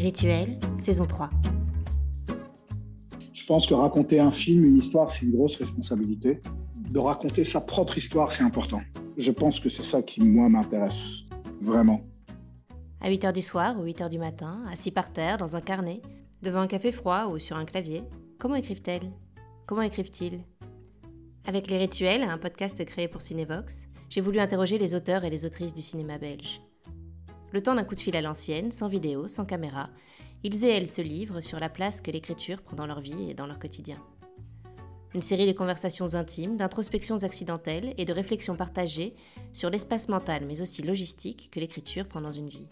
Les rituels, saison 3. Je pense que raconter un film, une histoire, c'est une grosse responsabilité. De raconter sa propre histoire, c'est important. Je pense que c'est ça qui, moi, m'intéresse. Vraiment. À 8h du soir ou 8h du matin, assis par terre, dans un carnet, devant un café froid ou sur un clavier, comment écrivent-elles? Comment écrivent-ils? Avec Les Rituels, un podcast créé pour Cinevox, j'ai voulu interroger les auteurs et les autrices du cinéma belge. Le temps d'un coup de fil à l'ancienne, sans vidéo, sans caméra, ils et elles se livrent sur la place que l'écriture prend dans leur vie et dans leur quotidien. Une série de conversations intimes, d'introspections accidentelles et de réflexions partagées sur l'espace mental mais aussi logistique que l'écriture prend dans une vie.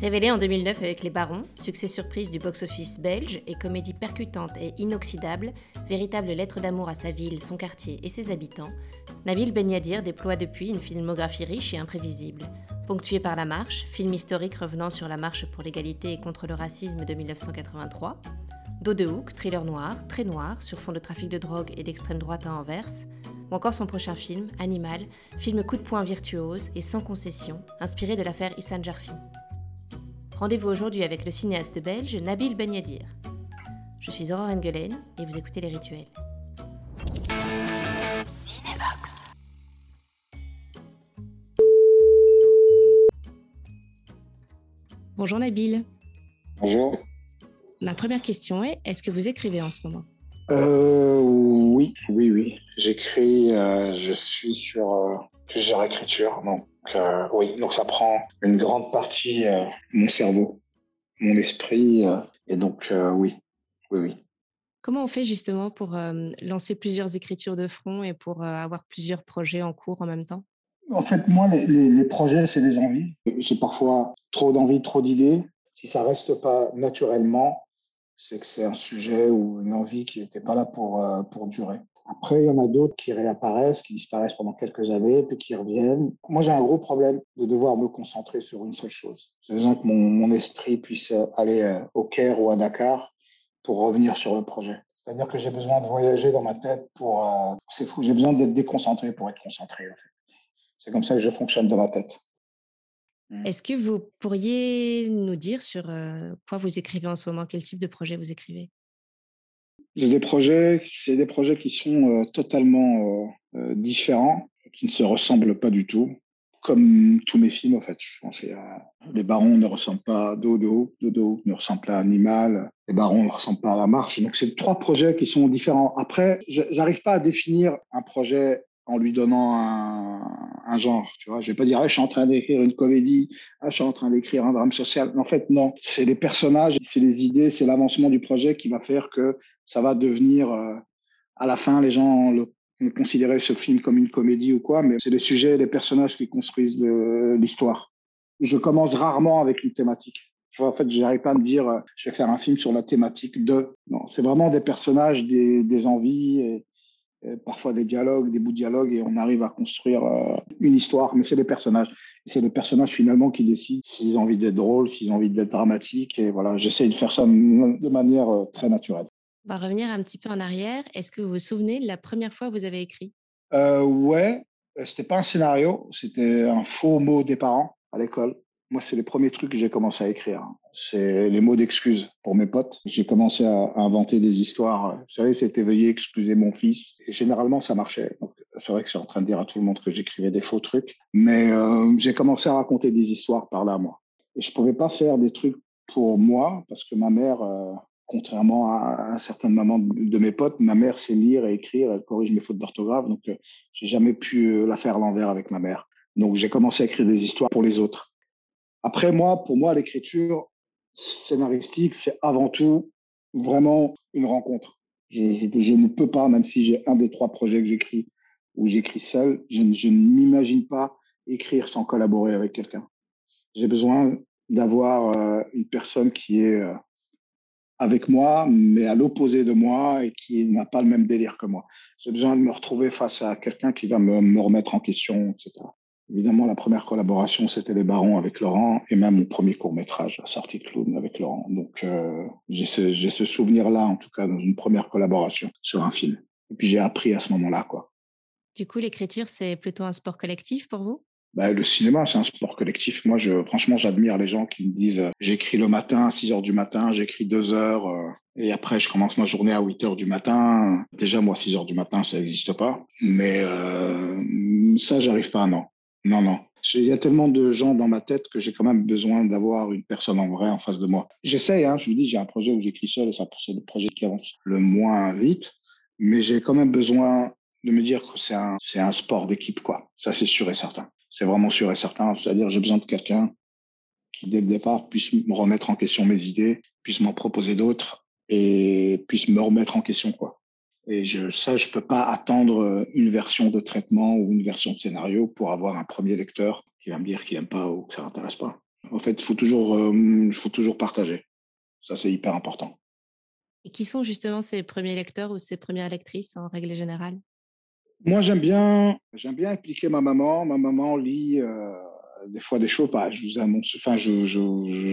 Révélée en 2009 avec Les Barons, succès surprise du box-office belge et comédie percutante et inoxydable, véritable lettre d'amour à sa ville, son quartier et ses habitants, Nabil Benyadir déploie depuis une filmographie riche et imprévisible. Ponctuée par La Marche, film historique revenant sur la marche pour l'égalité et contre le racisme de 1983, Dos de Hook, thriller noir, très noir, sur fond de trafic de drogue et d'extrême droite à Anvers, ou encore son prochain film, Animal, film coup de poing virtuose et sans concession, inspiré de l'affaire Issan Jarfi. Rendez-vous aujourd'hui avec le cinéaste belge Nabil Benyadir. Je suis Aurore Engelen et vous écoutez Les Rituels. Bonjour Nabil. Bonjour. Ma première question est est-ce que vous écrivez en ce moment? Euh, oui, oui, oui. J'écris, euh, je suis sur euh, plusieurs écritures. Donc, euh, oui, donc ça prend une grande partie mon cerveau, mon esprit. et donc, oui, oui, oui. Comment on fait justement pour lancer plusieurs écritures de front et pour avoir plusieurs projets en cours en même temps? En fait, moi, les, projets, c'est des envies. J'ai parfois trop d'envies, trop d'idées. Si ça reste pas naturellement, c'est que c'est un sujet ou une envie qui n'était pas là pour, euh, pour durer. Après, il y en a d'autres qui réapparaissent, qui disparaissent pendant quelques années, puis qui reviennent. Moi, j'ai un gros problème de devoir me concentrer sur une seule chose. J'ai besoin que mon, mon esprit puisse aller euh, au Caire ou à Dakar pour revenir sur le projet. C'est-à-dire que j'ai besoin de voyager dans ma tête pour... euh, c'est fou, j'ai besoin d'être déconcentré pour être concentré, en fait. C'est comme ça que je fonctionne dans ma tête. Mm. Est-ce que vous pourriez nous dire sur euh, quoi vous écrivez en ce moment? Quel type de projet vous écrivez? J'ai des projets, c'est des projets qui sont euh, totalement euh, différents, qui ne se ressemblent pas du tout, comme tous mes films en fait. Je les Barons ne ressemblent pas à Dodo, Dodo ne ressemble pas à Animal, les Barons ne ressemblent pas à La Marche. Donc c'est trois projets qui sont différents. Après, je- j'arrive pas à définir un projet en lui donnant un, genre. Tu vois, je vais pas dire ah, je suis en train d'écrire une comédie, ah, je suis en train d'écrire un drame social. En fait, non. C'est les personnages, c'est les idées, c'est l'avancement du projet qui va faire que ça va devenir, euh, à la fin, les gens vont considérer ce film comme une comédie ou quoi, mais c'est les sujets et les personnages qui construisent l'histoire. Je commence rarement avec une thématique. En fait, j'arrive pas à me dire, euh, je vais faire un film sur la thématique de. Non, c'est vraiment des personnages, des, envies, parfois des dialogues, des bouts de dialogue, et on arrive à construire euh, une histoire, mais c'est des personnages. C'est les personnages finalement qui décident s'ils ont envie d'être drôles, s'ils ont envie d'être dramatiques, et voilà, j'essaie de faire ça de manière euh, très naturelle. On va revenir un petit peu en arrière. Est-ce que vous vous souvenez de la première fois que vous avez écrit? Euh, ouais, euh, c'était pas un scénario, c'était un faux mot des parents à l'école. Moi, c'est les premiers trucs que j'ai commencé à écrire. C'est les mots d'excuses pour mes potes. J'ai commencé à, inventer des histoires. Vous savez, c'était veuillez excuser mon fils. Et généralement, ça marchait. C'est vrai que je suis en train de dire à tout le monde que j'écrivais des faux trucs. Mais euh, j'ai commencé à raconter des histoires par là, moi. Et je pouvais pas faire des trucs pour moi parce que ma mère, euh, contrairement à, à certaines mamans de, de mes potes, ma mère sait lire et écrire, elle corrige mes fautes d'orthographe, donc euh, j'ai jamais pu euh, la faire à l'envers avec ma mère. Donc j'ai commencé à écrire des histoires pour les autres. Après moi, pour moi, l'écriture scénaristique, c'est avant tout vraiment une rencontre. Je, ne peux pas, même si j'ai un des trois projets que j'écris où j'écris seul, je, ne- m'imagine pas écrire sans collaborer avec quelqu'un. J'ai besoin d'avoir euh, une personne qui est euh, avec moi, mais à l'opposé de moi et qui n'a pas le même délire que moi. J'ai besoin de me retrouver face à quelqu'un qui va me remettre en question, etc. Évidemment, la première collaboration, c'était Les Barons avec Laurent et même mon premier court-métrage, Sortie de Clown avec Laurent. Donc, euh, j'ai ce, j'ai ce souvenir-là, en tout cas, dans une première collaboration sur un film. Et puis, j'ai appris à ce moment-là, quoi. Du coup, l'écriture, c'est plutôt un sport collectif pour vous? Bah, le cinéma, c'est un sport collectif. Moi, je, franchement, j'admire les gens qui me disent euh, j'écris le matin à 6 heures du matin, j'écris 2 heures, euh, et après, je commence ma journée à 8 heures du matin. Déjà, moi, 6 heures du matin, ça n'existe pas. Mais euh, ça, j'arrive pas, non. Non, non. Il y a tellement de gens dans ma tête que j'ai quand même besoin d'avoir une personne en vrai en face de moi. J'essaye, hein, je vous dis, j'ai un projet où j'écris seul et c'est le projet qui avance le moins vite. Mais j'ai quand même besoin de me dire que c'est un, c'est un sport d'équipe, quoi. Ça, c'est sûr et certain. C'est vraiment sûr et certain. C'est-à-dire, j'ai besoin de quelqu'un qui, dès le départ, puisse me remettre en question mes idées, puisse m'en proposer d'autres et puisse me remettre en question, quoi. Et je, ça, je peux pas attendre une version de traitement ou une version de scénario pour avoir un premier lecteur qui va me dire qu'il aime pas ou que ça l'intéresse pas. En fait, il faut toujours, euh, faut toujours partager. Ça, c'est hyper important. Et qui sont justement ces premiers lecteurs ou ces premières lectrices en règle générale? Moi, j'aime bien, j'aime bien impliquer ma maman. Ma maman lit euh, des fois des choses. Bah, je, vous annonce, enfin, je, je,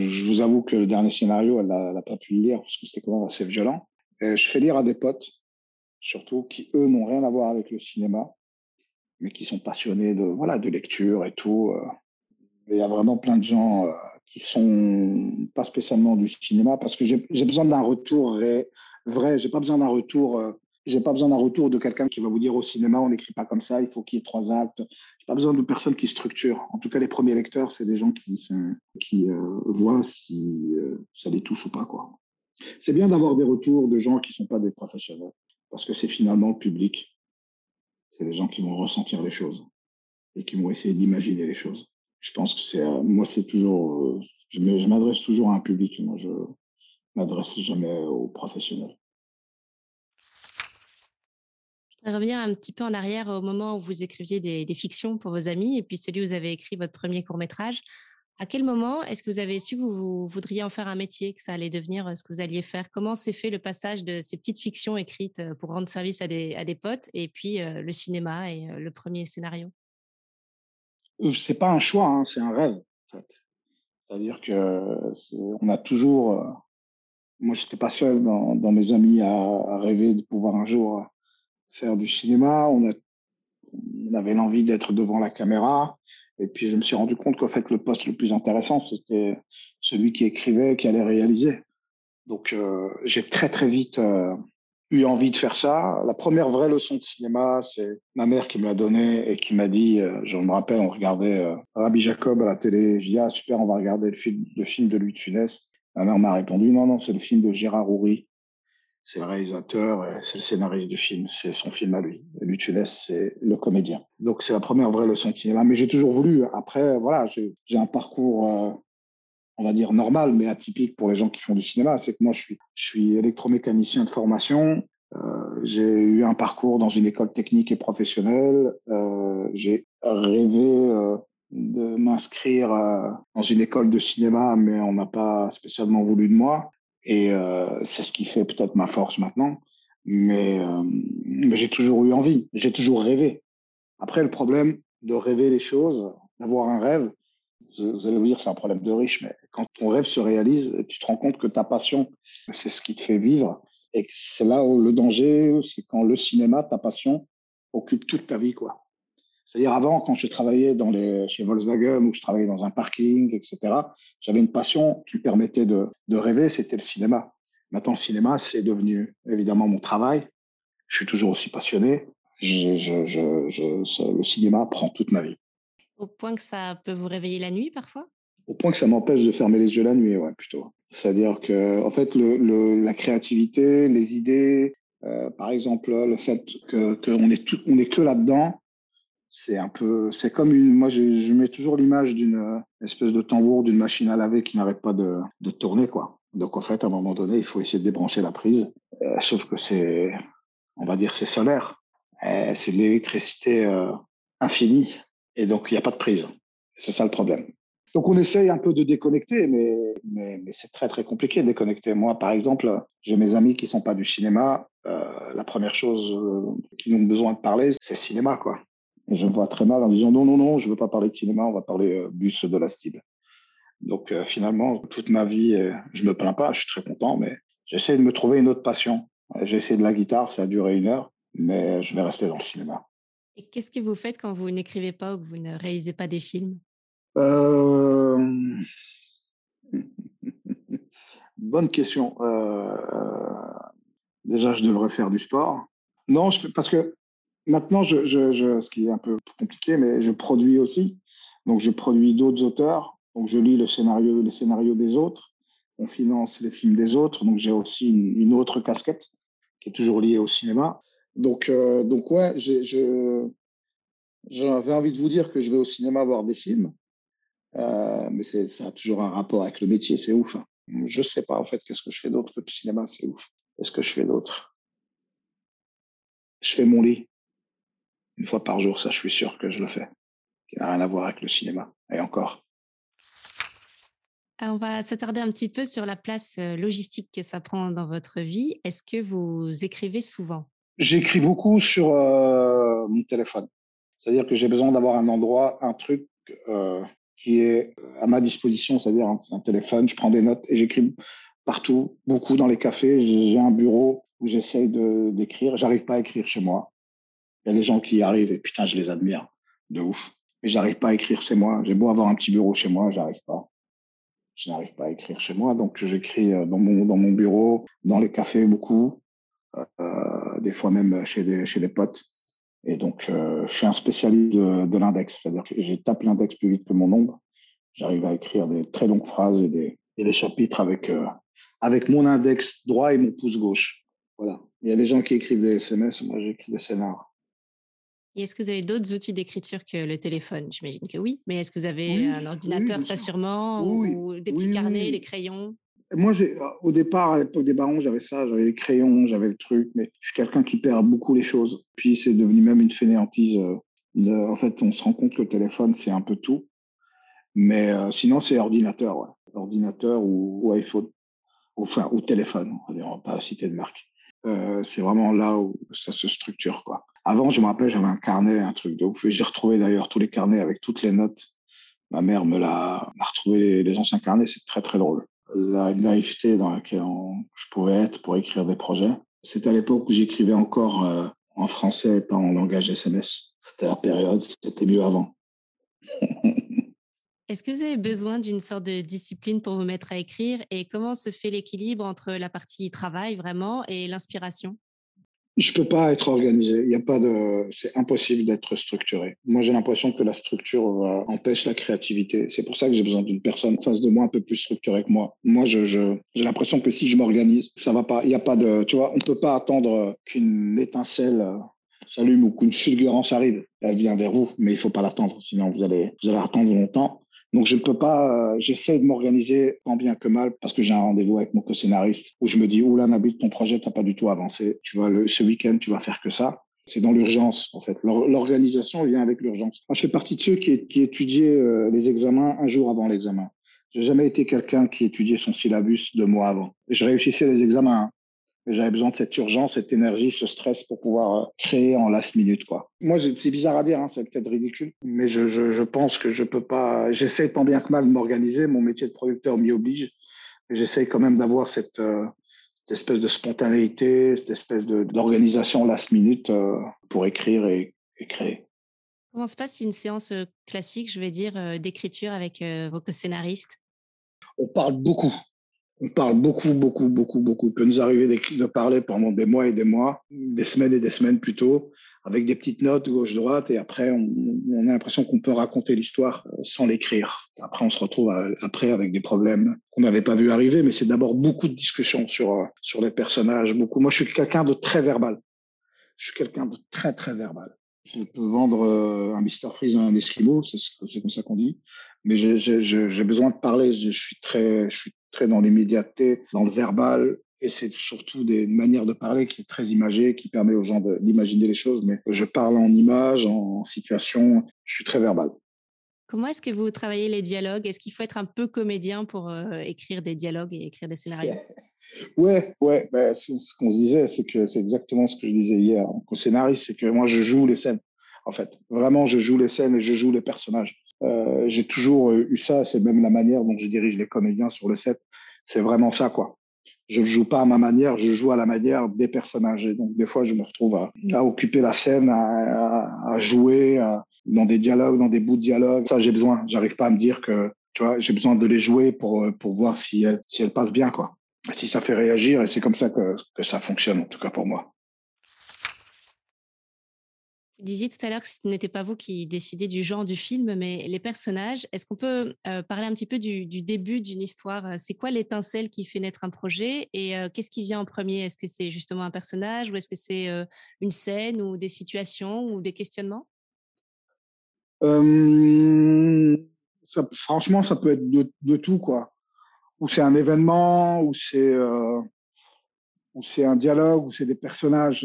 je, vous avoue que le dernier scénario, elle n'a pas pu le lire parce que c'était quand même assez violent. Et je fais lire à des potes, surtout qui eux n'ont rien à voir avec le cinéma, mais qui sont passionnés de voilà de lecture et tout. Euh. Il y a vraiment plein de gens euh, qui sont pas spécialement du cinéma parce que j'ai besoin d'un retour vrai. j'ai pas besoin d'un retour j'ai pas besoin d'un retour de quelqu'un qui va vous dire au cinéma, on n'écrit pas comme ça, il faut qu'il y ait trois actes. J'ai pas besoin de personnes qui structurent. En tout cas, les premiers lecteurs, c'est des gens qui, euh, voient si euh, ça les touche ou pas. quoi. C'est bien d'avoir des retours de gens qui sont pas des professionnels, parce que c'est finalement le public. C'est des gens qui vont ressentir les choses et qui vont essayer d'imaginer les choses. Je pense que c'est, euh, moi, c'est toujours, je m'adresse toujours à un public. Moi, je m'adresse jamais aux professionnels. revenir un petit peu en arrière au moment où vous écriviez des, fictions pour vos amis et puis celui où vous avez écrit votre premier court métrage. À quel moment est-ce que vous avez su que vous voudriez en faire un métier, que ça allait devenir euh, ce que vous alliez faire? Comment s'est fait le passage de ces petites fictions écrites euh, pour rendre service à des, à des potes et puis euh, le cinéma et le premier scénario? C'est pas un choix, hein, c'est un rêve. C'est-à-dire que on a toujours. moi, j'étais pas seul dans, mes amis à, rêver de pouvoir un jour faire du cinéma, on avait l'envie d'être devant la caméra. Et puis, je me suis rendu compte qu'en fait, le poste le plus intéressant, c'était celui qui écrivait, qui allait réaliser. Donc, euh, j'ai très, très vite euh, eu envie de faire ça. La première vraie leçon de cinéma, c'est ma mère qui me l'a donnée et qui m'a dit, euh, je me rappelle, on regardait Rabbi Jacob à la télé. Je dis, ah, super, on va regarder le film, le film de Louis de Funès. Ma mère m'a répondu, non, non, c'est le film de Gérard Houry c'est le réalisateur, c'est le scénariste du film, c'est son film à lui. Lui, tu laisses, c'est le comédien. Donc, c'est la première vraie leçon de cinéma. Mais j'ai toujours voulu. Après, voilà, j'ai un parcours, euh, on va dire normal, mais atypique pour les gens qui font du cinéma. C'est que moi, je suis, je suis électromécanicien de formation. Euh, j'ai eu un parcours dans une école technique et professionnelle. Euh, j'ai rêvé de m'inscrire dans une école de cinéma, mais on n'a pas spécialement voulu de moi. Et euh, c'est ce qui fait peut-être ma force maintenant. Mais, euh, mais j'ai toujours eu envie, j'ai toujours rêvé. Après, le problème de rêver les choses, d'avoir un rêve, vous allez vous dire c'est un problème de riche, mais quand ton rêve se réalise, tu te rends compte que ta passion, c'est ce qui te fait vivre. Et c'est là où le danger, c'est quand le cinéma, ta passion, occupe toute ta vie. quoi. C'est-à-dire avant, quand je travaillais dans les, chez Volkswagen ou je travaillais dans un parking, etc., j'avais une passion qui me permettait de, de rêver, c'était le cinéma. Maintenant, le cinéma, c'est devenu évidemment mon travail. Je suis toujours aussi passionné. Je, je, je, le cinéma prend toute ma vie. Au point que ça peut vous réveiller la nuit parfois? Au point que ça m'empêche de fermer les yeux la nuit, ouais, plutôt. C'est-à-dire que, en fait, le, le, la créativité, les idées, euh, par exemple, le fait qu'on que est, tout, on est que là-dedans, c'est un peu, c'est comme une, moi je, mets toujours l'image d'une euh, espèce de tambour d'une machine à laver qui n'arrête pas de, tourner quoi. Donc en fait à un moment donné il faut essayer de débrancher la prise, euh, sauf que c'est, on va dire c'est solaire, euh, c'est de l'électricité infinie et donc il n'y a pas de prise. C'est ça le problème. Donc on essaye un peu de déconnecter, mais, mais, c'est très très compliqué de déconnecter. Moi par exemple, j'ai mes amis qui sont pas du cinéma. la première chose qu'ils ont besoin de parler, c'est cinéma quoi. Et je me vois très mal en disant non, non, non, je veux pas parler de cinéma, on va parler euh, bus de la style. Donc euh, finalement, toute ma vie, euh, je me plains pas, je suis très content, mais j'essaie de me trouver une autre passion. J'ai essayé de la guitare, ça a duré une heure, mais je vais rester dans le cinéma. Et qu'est-ce que vous faites quand vous n'écrivez pas ou que vous ne réalisez pas des films? Euh... Bonne question. Euh... Déjà, je devrais faire du sport. Non, je... parce que maintenant, je, je, je, ce qui est un peu compliqué, mais je produis aussi. Donc, je produis d'autres auteurs. Donc, je lis les scénarios des autres. On finance les films des autres. Donc, j'ai aussi une, autre casquette qui est toujours liée au cinéma. Donc, euh, donc ouais, je, j'avais envie de vous dire que je vais au cinéma voir des films, euh, mais ça a toujours un rapport avec le métier, c'est ouf. Hein. Je sais pas en fait qu'est-ce que je fais d'autre que le cinéma, c'est ouf. Qu'est-ce que je fais d'autre? Je fais mon lit une fois par jour, ça je suis sûr que je le fais. Qui n'a rien à voir avec le cinéma. Et encore. On va s'attarder un petit peu sur la place euh, logistique que ça prend dans votre vie. Est-ce que vous écrivez souvent? J'écris beaucoup sur euh, mon téléphone. C'est-à-dire que j'ai besoin d'avoir un endroit, un truc euh, qui est à ma disposition, c'est-à-dire un, un, téléphone. Je prends des notes et j'écris partout, beaucoup dans les cafés. J'ai un bureau où j'essaye d'écrire. J'arrive pas à écrire chez moi. Il y a des gens qui y arrivent et putain, je les admire de ouf. Mais j'arrive pas à écrire chez moi. J'ai beau avoir un petit bureau chez moi, j'arrive pas. Je n'arrive pas à écrire chez moi, donc j'écris dans mon dans mon bureau, dans les cafés beaucoup. Euh, des fois même chez des, chez des potes. Et donc, euh, je suis un spécialiste de, de l'index, c'est-à-dire que j'ai tape l'index plus vite que mon nombre. J'arrive à écrire des très longues phrases et des, et des chapitres avec, euh, avec mon index droit et mon pouce gauche. Voilà. Il y a des gens qui écrivent des SMS, moi j'écris des scénars. Et est-ce que vous avez d'autres outils d'écriture que le téléphone? J'imagine que oui, mais est-ce que vous avez oui, un ordinateur, oui, ça sûrement, oui, ou des petits carnets, des crayons? Moi, au départ, à l'époque des barons, j'avais ça, j'avais les crayons, j'avais le truc, mais je suis quelqu'un qui perd beaucoup les choses. Puis c'est devenu même une fainéantise. De, en fait, on se rend compte que le téléphone, c'est un peu tout. Mais euh, sinon, c'est ordinateur, ouais. ordinateur ou, ou, iPhone, enfin, ou téléphone. On va va pas citer de marque. Euh, c'est vraiment là où ça se structure, quoi. Avant, je me rappelle, j'avais un carnet, un truc de ouf. J'ai retrouvé d'ailleurs tous les carnets avec toutes les notes. Ma mère me l'a retrouvé les anciens carnets, c'est très très drôle la naïveté dans laquelle je pouvais être pour écrire des projets. C'était à l'époque où j'écrivais encore euh, en français et pas en langage SMS. C'était la période, c'était mieux avant. Est-ce que vous avez besoin d'une sorte de discipline pour vous mettre à écrire? Et comment se fait l'équilibre entre la partie travail vraiment et l'inspiration? Je peux pas être organisé. Il y a pas de, c'est impossible d'être structuré. Moi, j'ai l'impression que la structure empêche la créativité. C'est pour ça que j'ai besoin d'une personne face de moi un peu plus structurée que moi. Moi, je, j'ai l'impression que si je m'organise, ça va pas. Il y a pas de, tu vois, on peut pas attendre qu'une étincelle s'allume ou qu'une fulgurance arrive. Elle vient vers vous, mais il faut pas l'attendre. Sinon, vous allez, vous allez attendre longtemps. Donc, je ne peux pas, euh, j'essaie de m'organiser tant bien que mal parce que j'ai un rendez-vous avec mon co-scénariste où je me dis, oula, Nabil, ton projet, t'as pas du tout avancé. Tu vois, le, ce week-end, tu vas faire que ça. C'est dans l'urgence, en fait. L'organisation vient avec l'urgence. Moi, je fais partie de ceux qui, qui étudiaient euh, les examens un jour avant l'examen. J'ai jamais été quelqu'un qui étudiait son syllabus deux mois avant. Je réussissais les examens. Hein. J'avais besoin de cette urgence, cette énergie, ce stress pour pouvoir euh, créer en last minute, quoi. Moi, c'est bizarre à dire, hein, c'est peut-être ridicule, mais je, je, je, pense que je peux pas. J'essaie tant bien que mal de m'organiser. Mon métier de producteur m'y oblige. J'essaie quand même d'avoir cette, euh, cette, espèce de spontanéité, cette espèce d'organisation last minute euh, pour écrire et, et, créer. Comment se passe une séance classique, je vais dire, d'écriture avec vos co-scénaristes? On parle beaucoup on parle beaucoup, beaucoup, beaucoup, beaucoup. Il peut nous arriver de parler pendant des mois et des mois, des semaines et des semaines plutôt, avec des petites notes gauche-droite, et après, on, on a l'impression qu'on peut raconter l'histoire euh, sans l'écrire. Après, on se retrouve après avec des problèmes qu'on n'avait pas vu arriver, mais c'est d'abord beaucoup de discussions sur, euh, sur les personnages, beaucoup. Moi, je suis quelqu'un de très verbal. Je suis quelqu'un de très, très verbal. Je peux vendre euh, un Mr Freeze à un Esquimau, c'est comme ça qu'on dit, mais j'ai besoin de parler. Je suis très, je suis très dans l'immédiateté, dans le verbal. Et c'est surtout des manières de parler qui est très imagée, qui permet aux gens d'imaginer les choses. Mais je parle en images, en situation. Je suis très verbal. Comment est-ce que vous travaillez les dialogues? Est-ce qu'il faut être un peu comédien pour euh, écrire des dialogues et écrire des scénarios? Ouais, ouais. Ben, ce qu'on se disait, c'est que c'est exactement ce que je disais hier au scénariste, c'est que moi, je joue les scènes. En fait, vraiment, je joue les scènes et je joue les personnages. Euh, j'ai toujours eu ça, c'est même la manière dont je dirige les comédiens sur le set. C'est vraiment ça, quoi. Je ne joue pas à ma manière, je joue à la manière des personnages. Et donc, des fois, je me retrouve à, à occuper la scène, à, à jouer dans des dialogues, dans des bouts de dialogue. Ça, j'ai besoin. J'arrive pas à me dire que, tu vois, j'ai besoin de les jouer pour, pour voir si elles, si elles passent bien, quoi. Si ça fait réagir, et c'est comme ça que, que ça fonctionne, en tout cas pour moi. Vous disiez tout à l'heure que ce n'était pas vous qui décidez du genre du film, mais les personnages. Est-ce qu'on peut parler un petit peu du, début d'une histoire? C'est quoi l'étincelle qui fait naître un projet? Et qu'est-ce qui vient en premier? Est-ce que c'est justement un personnage ou est-ce que c'est une scène ou des situations ou des questionnements? Franchement, ça peut être de, tout, quoi. Ou c'est un événement, ou c'est ou c'est un dialogue, ou c'est des personnages.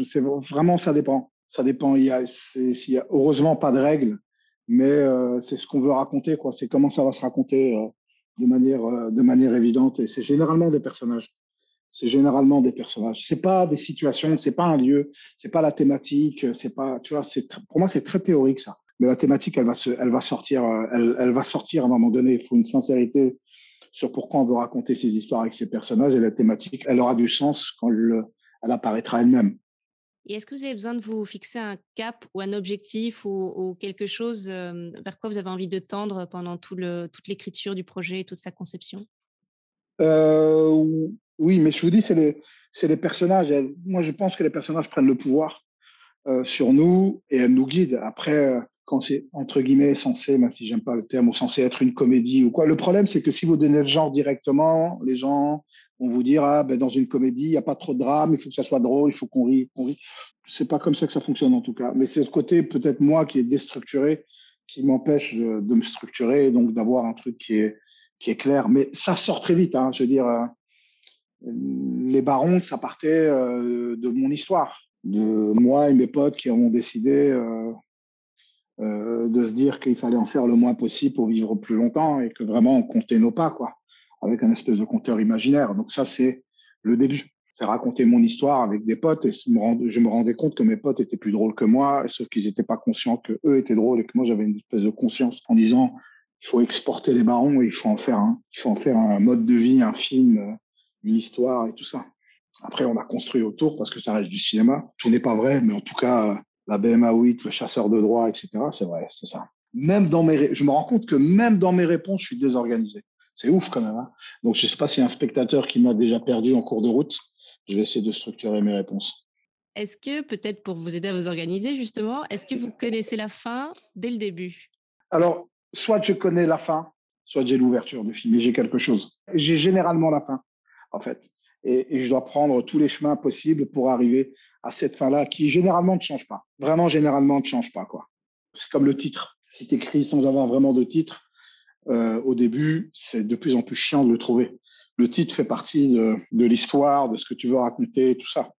Vraiment ça dépend ça dépend. Il y a, y a heureusement pas de règles, mais euh, c'est ce qu'on veut raconter, quoi. C'est comment ça va se raconter euh, de manière, euh, de manière évidente. Et c'est généralement des personnages. C'est généralement des personnages. C'est pas des situations, c'est pas un lieu, c'est pas la thématique, c'est pas, tu vois, c'est pour moi c'est très théorique ça. Mais la thématique, elle va se, elle va sortir, elle, elle va sortir à un moment donné. Il faut une sincérité sur pourquoi on veut raconter ces histoires avec ces personnages et la thématique, elle aura du sens quand elle, elle apparaîtra elle-même. Et est-ce que vous avez besoin de vous fixer un cap ou un objectif ou, quelque chose vers quoi vous avez envie de tendre pendant toute l'écriture du projet et toute sa conception? Euh, Oui, mais je vous dis, c'est les, les, personnages. Moi, je pense que les personnages prennent le pouvoir euh, sur nous et elles nous guident. Après, quand c'est entre guillemets censé, même si j'aime pas le terme, ou censé être une comédie ou quoi. Le problème, c'est que si vous donnez le genre directement, les gens vont vous dire ah ben dans une comédie, il n'y a pas trop de drame, il faut que ça soit drôle, il faut qu'on rit, qu'on rit. C'est pas comme ça que ça fonctionne en tout cas. Mais c'est ce côté peut-être moi qui est déstructuré qui m'empêche de, me structurer et donc d'avoir un truc qui est qui est clair. Mais ça sort très vite. Hein, je veux dire, euh, les barons, ça partait euh, de mon histoire, de moi et mes potes qui ont décidé euh, de se dire qu'il fallait en faire le moins possible pour vivre plus longtemps et que vraiment on comptait nos pas, quoi, avec un espèce de compteur imaginaire. Donc ça, c'est le début. C'est raconter mon histoire avec des potes et je me rendais compte que mes potes étaient plus drôles que moi, sauf qu'ils n'étaient pas conscients que eux étaient drôles et que moi j'avais une espèce de conscience en disant il faut exporter les barons et il faut en faire un, faut en faire un mode de vie, un film, une histoire et tout ça. Après, on a construit autour parce que ça reste du cinéma. Tout n'est pas vrai, mais en tout cas, la BMA 8, le chasseur de droit, etc. C'est vrai, c'est ça. Même dans mes, je me rends compte que même dans mes réponses, je suis désorganisé. C'est ouf quand même. Hein. Donc je ne sais pas a un spectateur qui m'a déjà perdu en cours de route. Je vais essayer de structurer mes réponses. Est-ce que peut-être pour vous aider à vous organiser justement, est-ce que vous connaissez la fin dès le début? Alors, soit je connais la fin, soit j'ai l'ouverture du film et j'ai quelque chose. J'ai généralement la fin, en fait. Et, et, je dois prendre tous les chemins possibles pour arriver à cette fin-là qui généralement ne change pas. Vraiment, généralement ne change pas. quoi. C'est comme le titre. Si tu écris sans avoir vraiment de titre, euh, au début, c'est de plus en plus chiant de le trouver. Le titre fait partie de, l'histoire, de ce que tu veux raconter, tout ça.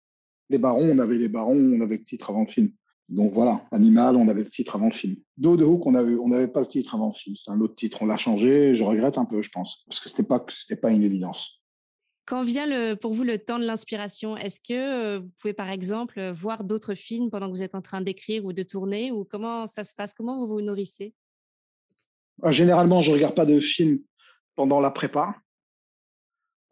Les barons, on avait les barons, on avait le titre avant le film. Donc voilà, Animal, on avait le titre avant le film. Do de Hook, on avait, on n'avait pas le titre avant le film. C'est un autre titre, on l'a changé. Je regrette un peu, je pense, parce que c'était pas, pas une évidence. Quand vient le, pour vous le temps de l'inspiration, est-ce que vous pouvez par exemple voir d'autres films pendant que vous êtes en train d'écrire ou de tourner? Ou comment ça se passe? Comment vous vous nourrissez? Généralement, je ne regarde pas de films pendant la prépa.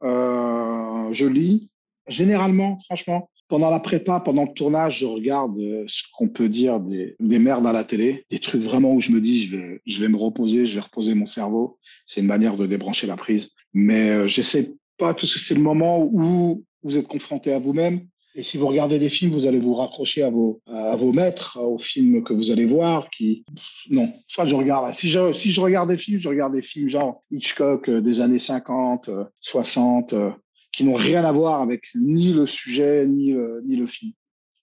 Euh, je lis. Généralement, franchement, pendant la prépa, pendant le tournage, je regarde ce qu'on peut dire des, des, merdes à la télé, des trucs vraiment où je me dis je vais, je vais me reposer, je vais reposer mon cerveau. C'est une manière de débrancher la prise. Mais j'essaie parce que c'est le moment où vous êtes confronté à vous-même. Et si vous regardez des films, vous allez vous raccrocher à vos, à vos maîtres, aux films que vous allez voir. Qui non, soit je regarde. Si je, si je regarde des films, je regarde des films genre Hitchcock euh, des années 50, 60, euh, euh, qui n'ont rien à voir avec ni le sujet ni le, ni le film.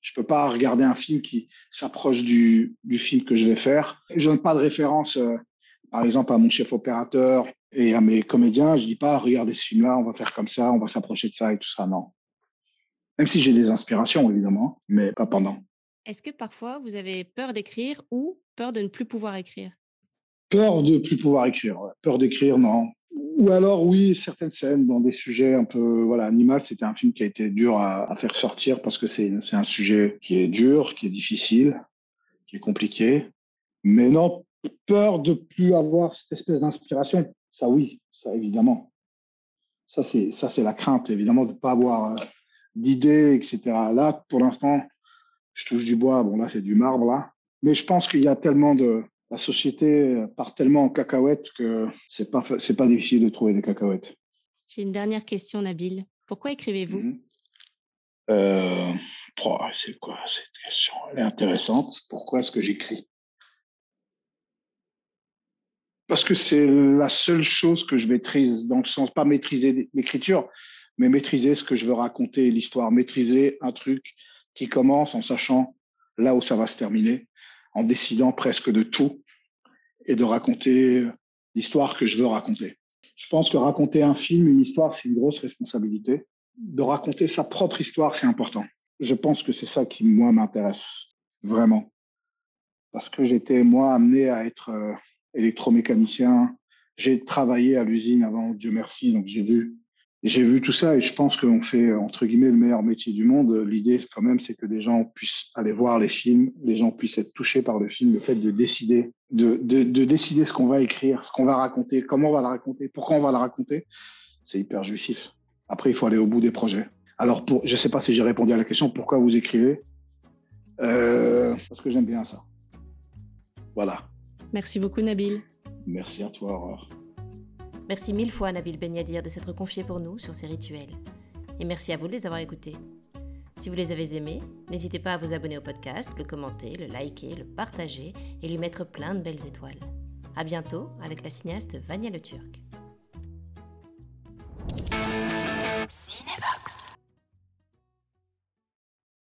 Je peux pas regarder un film qui s'approche du, du film que je vais faire. Je n'ai pas de référence, par exemple, à mon chef opérateur et à mes comédiens, je dis pas, regardez ce film-là, on va faire comme ça, on va s'approcher de ça et tout ça. Non. Même si j'ai des inspirations, évidemment, mais pas pendant. Est-ce que parfois vous avez peur d'écrire ou peur de ne plus pouvoir écrire? Peur de ne plus pouvoir écrire. Peur d'écrire, non. Ou alors, oui, certaines scènes dans des sujets un peu. Voilà, Animal, c'était un film qui a été dur à, à faire sortir parce que c'est un sujet qui est dur, qui est difficile, qui est compliqué. Mais non, peur de plus avoir cette espèce d'inspiration. Ça, oui, ça, évidemment. Ça, c'est, ça, c'est la crainte, évidemment, de ne pas avoir euh, d'idées, etc. Là, pour l'instant, je touche du bois. Bon, là, c'est du marbre, là. Mais je pense qu'il y a tellement de. La société part tellement en cacahuètes que c'est pas, c'est pas difficile de trouver des cacahuètes. J'ai une dernière question, Nabil. Pourquoi écrivez-vous? Mhm. Euh, oh, c'est quoi cette question? Elle est intéressante. Pourquoi est-ce que j'écris? Parce que c'est la seule chose que je maîtrise, dans le sens, pas maîtriser l'écriture, mais maîtriser ce que je veux raconter, l'histoire, maîtriser un truc qui commence en sachant là où ça va se terminer, en décidant presque de tout et de raconter l'histoire que je veux raconter. Je pense que raconter un film, une histoire, c'est une grosse responsabilité. De raconter sa propre histoire, c'est important. Je pense que c'est ça qui, moi, m'intéresse vraiment. Parce que j'étais, moi, amené à être euh, électromécanicien. J'ai travaillé à l'usine avant, Dieu merci, donc j'ai vu j'ai vu tout ça et je pense qu'on fait, entre guillemets, le meilleur métier du monde. L'idée, quand même, c'est que des gens puissent aller voir les films, les gens puissent être touchés par le film, le fait de décider, de, de, de décider ce qu'on va écrire, ce qu'on va raconter, comment on va le raconter, pourquoi on va le raconter. C'est hyper jouissif. Après, il faut aller au bout des projets. Alors, pour, je ne sais pas si j'ai répondu à la question, pourquoi vous écrivez? Euh, Parce que j'aime bien ça. Voilà. Merci beaucoup, Nabil. Merci à toi, Aurore. Merci mille fois, Nabil Benyadir, de s'être confié pour nous sur ces rituels. Et merci à vous de les avoir écoutés. Si vous les avez aimés, n'hésitez pas à vous abonner au podcast, le commenter, le liker, le partager et lui mettre plein de belles étoiles. À bientôt avec la cinéaste Vania Le Turc. Cinéma.